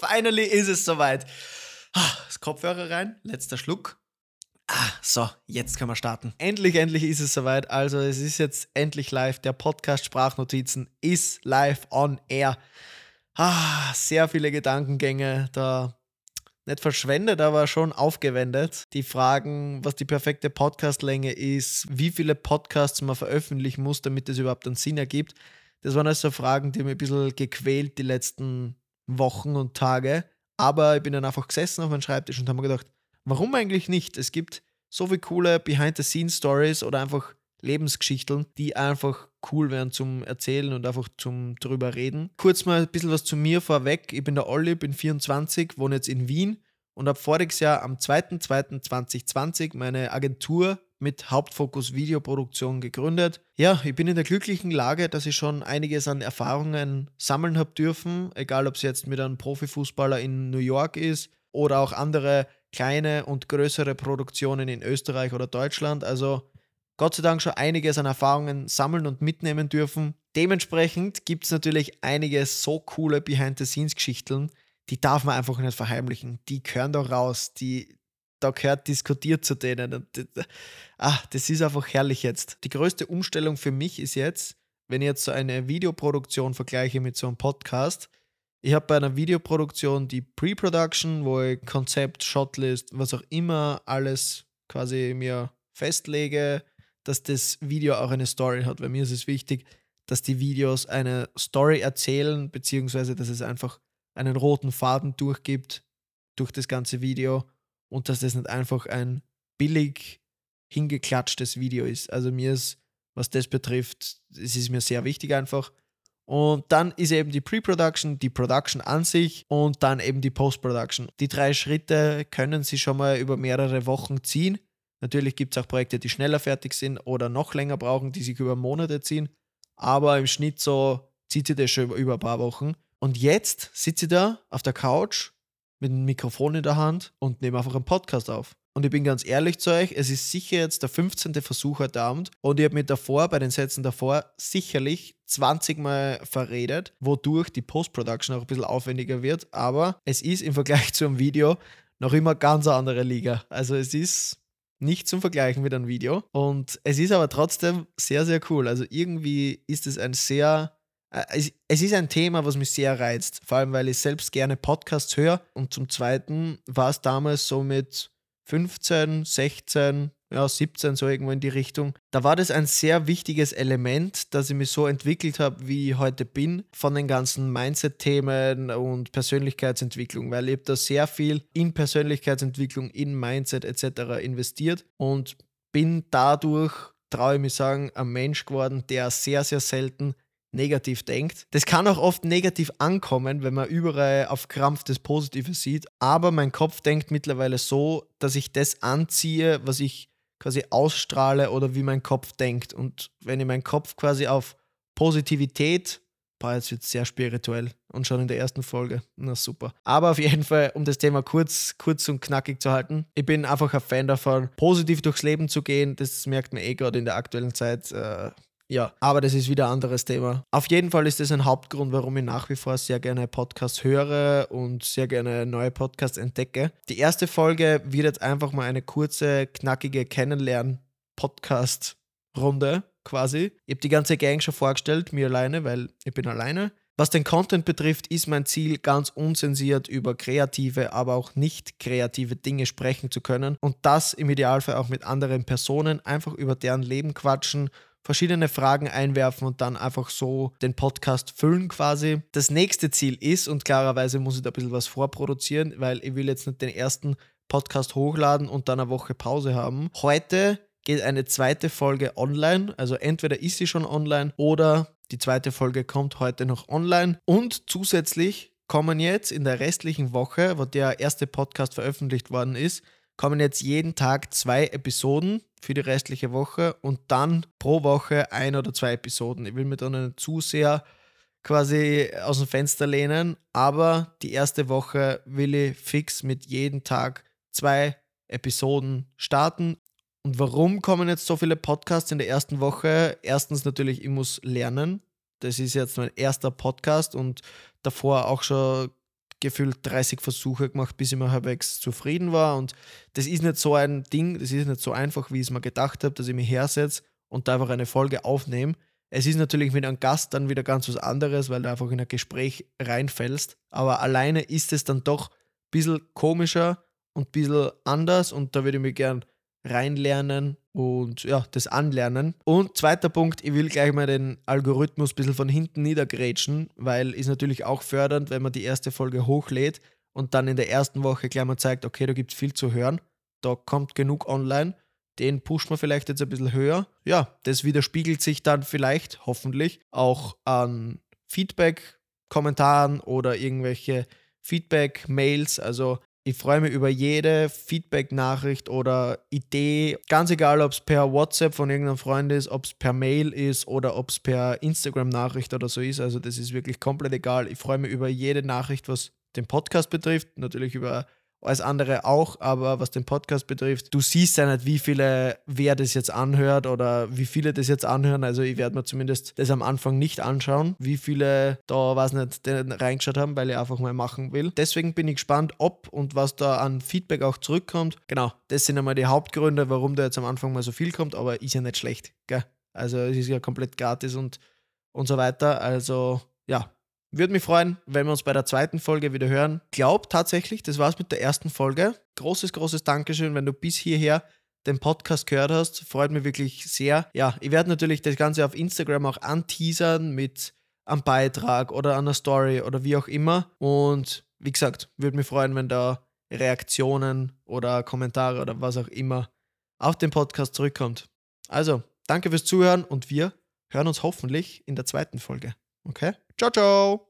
finally ist es soweit. Das Kopfhörer rein, letzter Schluck. Ah, so, jetzt können wir starten. Endlich, endlich ist es soweit. Also, es ist jetzt endlich live. Der Podcast Sprachnotizen ist live on air. Ah, sehr viele Gedankengänge da nicht verschwendet, aber schon aufgewendet. Die Fragen, was die perfekte Podcastlänge ist, wie viele Podcasts man veröffentlichen muss, damit es überhaupt einen Sinn ergibt. Das waren also Fragen, die mir ein bisschen gequält die letzten Wochen und Tage. Aber ich bin dann einfach gesessen auf meinem Schreibtisch und habe mir gedacht, warum eigentlich nicht? Es gibt so viele coole Behind-the-Scenes-Stories oder einfach Lebensgeschichten, die einfach cool wären zum Erzählen und einfach zum drüber reden. Kurz mal ein bisschen was zu mir vorweg. Ich bin der Olli, bin 24, wohne jetzt in Wien und habe voriges Jahr am 2.2.2020 meine Agentur mit Hauptfokus Videoproduktion gegründet. Ja, ich bin in der glücklichen Lage, dass ich schon einiges an Erfahrungen sammeln habe dürfen, egal ob es jetzt mit einem Profifußballer in New York ist oder auch andere kleine und größere Produktionen in Österreich oder Deutschland. Also Gott sei Dank schon einiges an Erfahrungen sammeln und mitnehmen dürfen. Dementsprechend gibt es natürlich einige so coole Behind-the-Scenes-Geschichten, die darf man einfach nicht verheimlichen. Die gehören doch raus, die, da gehört diskutiert zu denen. Und, ach, das ist einfach herrlich jetzt. Die größte Umstellung für mich ist jetzt, wenn ich jetzt so eine Videoproduktion vergleiche mit so einem Podcast. Ich habe bei einer Videoproduktion die Pre-Production, wo ich Konzept, Shotlist, was auch immer alles quasi mir festlege, dass das Video auch eine Story hat. Bei mir ist es wichtig, dass die Videos eine Story erzählen, beziehungsweise dass es einfach einen roten Faden durchgibt durch das ganze Video und dass das nicht einfach ein billig hingeklatschtes Video ist. Also mir ist, was das betrifft, es ist mir sehr wichtig einfach. Und dann ist eben die Pre-Production, die Production an sich und dann eben die Post-Production. Die drei Schritte können Sie schon mal über mehrere Wochen ziehen. Natürlich gibt es auch Projekte, die schneller fertig sind oder noch länger brauchen, die sich über Monate ziehen. Aber im Schnitt so zieht sie das schon über ein paar Wochen. Und jetzt sitze ich da auf der Couch mit einem Mikrofon in der Hand und nehme einfach einen Podcast auf. Und ich bin ganz ehrlich zu euch, es ist sicher jetzt der 15. Versuch heute Abend und ich habe mir davor, bei den Sätzen davor, sicherlich 20 Mal verredet, wodurch die Post-Production auch ein bisschen aufwendiger wird. Aber es ist im Vergleich zu einem Video noch immer ganz eine andere Liga. Also es ist nicht zum Vergleichen mit einem Video. Und es ist aber trotzdem sehr, sehr cool. Also irgendwie ist es ein sehr, äh, es ist ein Thema, was mich sehr reizt. Vor allem, weil ich selbst gerne Podcasts höre. Und zum Zweiten war es damals so mit 15, 16, ja, 17, so irgendwo in die Richtung. Da war das ein sehr wichtiges Element, dass ich mich so entwickelt habe, wie ich heute bin, von den ganzen Mindset-Themen und Persönlichkeitsentwicklung, weil ich habe da sehr viel in Persönlichkeitsentwicklung, in Mindset etc. investiert und bin dadurch, traue ich mich sagen, ein Mensch geworden, der sehr, sehr selten negativ denkt. Das kann auch oft negativ ankommen, wenn man überall auf Krampf das Positive sieht, aber mein Kopf denkt mittlerweile so, dass ich das anziehe, was ich quasi ausstrahle oder wie mein Kopf denkt. Und wenn ich meinen Kopf quasi auf Positivität, boah, jetzt wird es sehr spirituell und schon in der ersten Folge, na super. Aber auf jeden Fall, um das Thema kurz, kurz und knackig zu halten, ich bin einfach ein Fan davon, positiv durchs Leben zu gehen. Das merkt man eh gerade in der aktuellen Zeit. Äh, ja, aber das ist wieder ein anderes Thema. Auf jeden Fall ist das ein Hauptgrund, warum ich nach wie vor sehr gerne Podcasts höre und sehr gerne neue Podcasts entdecke. Die erste Folge wird jetzt einfach mal eine kurze, knackige Kennenlernen-Podcast-Runde quasi. Ich habe die ganze Gang schon vorgestellt, mir alleine, weil ich bin alleine. Was den Content betrifft, ist mein Ziel, ganz unzensiert über kreative, aber auch nicht kreative Dinge sprechen zu können und das im Idealfall auch mit anderen Personen, einfach über deren Leben quatschen verschiedene Fragen einwerfen und dann einfach so den Podcast füllen quasi. Das nächste Ziel ist, und klarerweise muss ich da ein bisschen was vorproduzieren, weil ich will jetzt nicht den ersten Podcast hochladen und dann eine Woche Pause haben. Heute geht eine zweite Folge online, also entweder ist sie schon online oder die zweite Folge kommt heute noch online und zusätzlich kommen jetzt in der restlichen Woche, wo der erste Podcast veröffentlicht worden ist, kommen jetzt jeden Tag zwei Episoden für die restliche Woche und dann pro Woche ein oder zwei Episoden. Ich will mir da nicht zu sehr quasi aus dem Fenster lehnen, aber die erste Woche will ich fix mit jedem Tag zwei Episoden starten. Und warum kommen jetzt so viele Podcasts in der ersten Woche? Erstens natürlich, ich muss lernen. Das ist jetzt mein erster Podcast und davor auch schon gefühlt 30 Versuche gemacht, bis ich mal halbwegs zufrieden war. Und das ist nicht so ein Ding, das ist nicht so einfach, wie ich es mir gedacht habe, dass ich mich hersetze und da einfach eine Folge aufnehme. Es ist natürlich mit einem Gast dann wieder ganz was anderes, weil du einfach in ein Gespräch reinfällst. Aber alleine ist es dann doch ein bisschen komischer und ein bisschen anders und da würde ich mich gern reinlernen und ja, das anlernen. Und zweiter Punkt, ich will gleich mal den Algorithmus ein bisschen von hinten niedergrätschen, weil ist natürlich auch fördernd, wenn man die erste Folge hochlädt und dann in der ersten Woche gleich mal zeigt, okay, da gibt es viel zu hören, da kommt genug online, den pusht man vielleicht jetzt ein bisschen höher. Ja, das widerspiegelt sich dann vielleicht, hoffentlich, auch an Feedback, Kommentaren oder irgendwelche Feedback-Mails. Also ich freue mich über jede Feedback-Nachricht oder Idee, ganz egal, ob es per WhatsApp von irgendeinem Freund ist, ob es per Mail ist oder ob es per Instagram-Nachricht oder so ist. Also das ist wirklich komplett egal. Ich freue mich über jede Nachricht, was den Podcast betrifft, natürlich über als andere auch, aber was den Podcast betrifft, du siehst ja nicht, wie viele, wer das jetzt anhört oder wie viele das jetzt anhören. Also ich werde mir zumindest das am Anfang nicht anschauen, wie viele da, weiß nicht, reingeschaut haben, weil ich einfach mal machen will. Deswegen bin ich gespannt, ob und was da an Feedback auch zurückkommt. Genau, das sind einmal die Hauptgründe, warum da jetzt am Anfang mal so viel kommt, aber ist ja nicht schlecht, gell? Also es ist ja komplett gratis und, und so weiter. Also ja, würde mich freuen, wenn wir uns bei der zweiten Folge wieder hören. Glaub tatsächlich, das war's mit der ersten Folge. Großes, großes Dankeschön, wenn du bis hierher den Podcast gehört hast. Freut mich wirklich sehr. Ja, ich werde natürlich das Ganze auf Instagram auch anteasern mit einem Beitrag oder einer Story oder wie auch immer. Und wie gesagt, würde mich freuen, wenn da Reaktionen oder Kommentare oder was auch immer auf den Podcast zurückkommt. Also, danke fürs Zuhören und wir hören uns hoffentlich in der zweiten Folge. Okay? Ciao, ciao!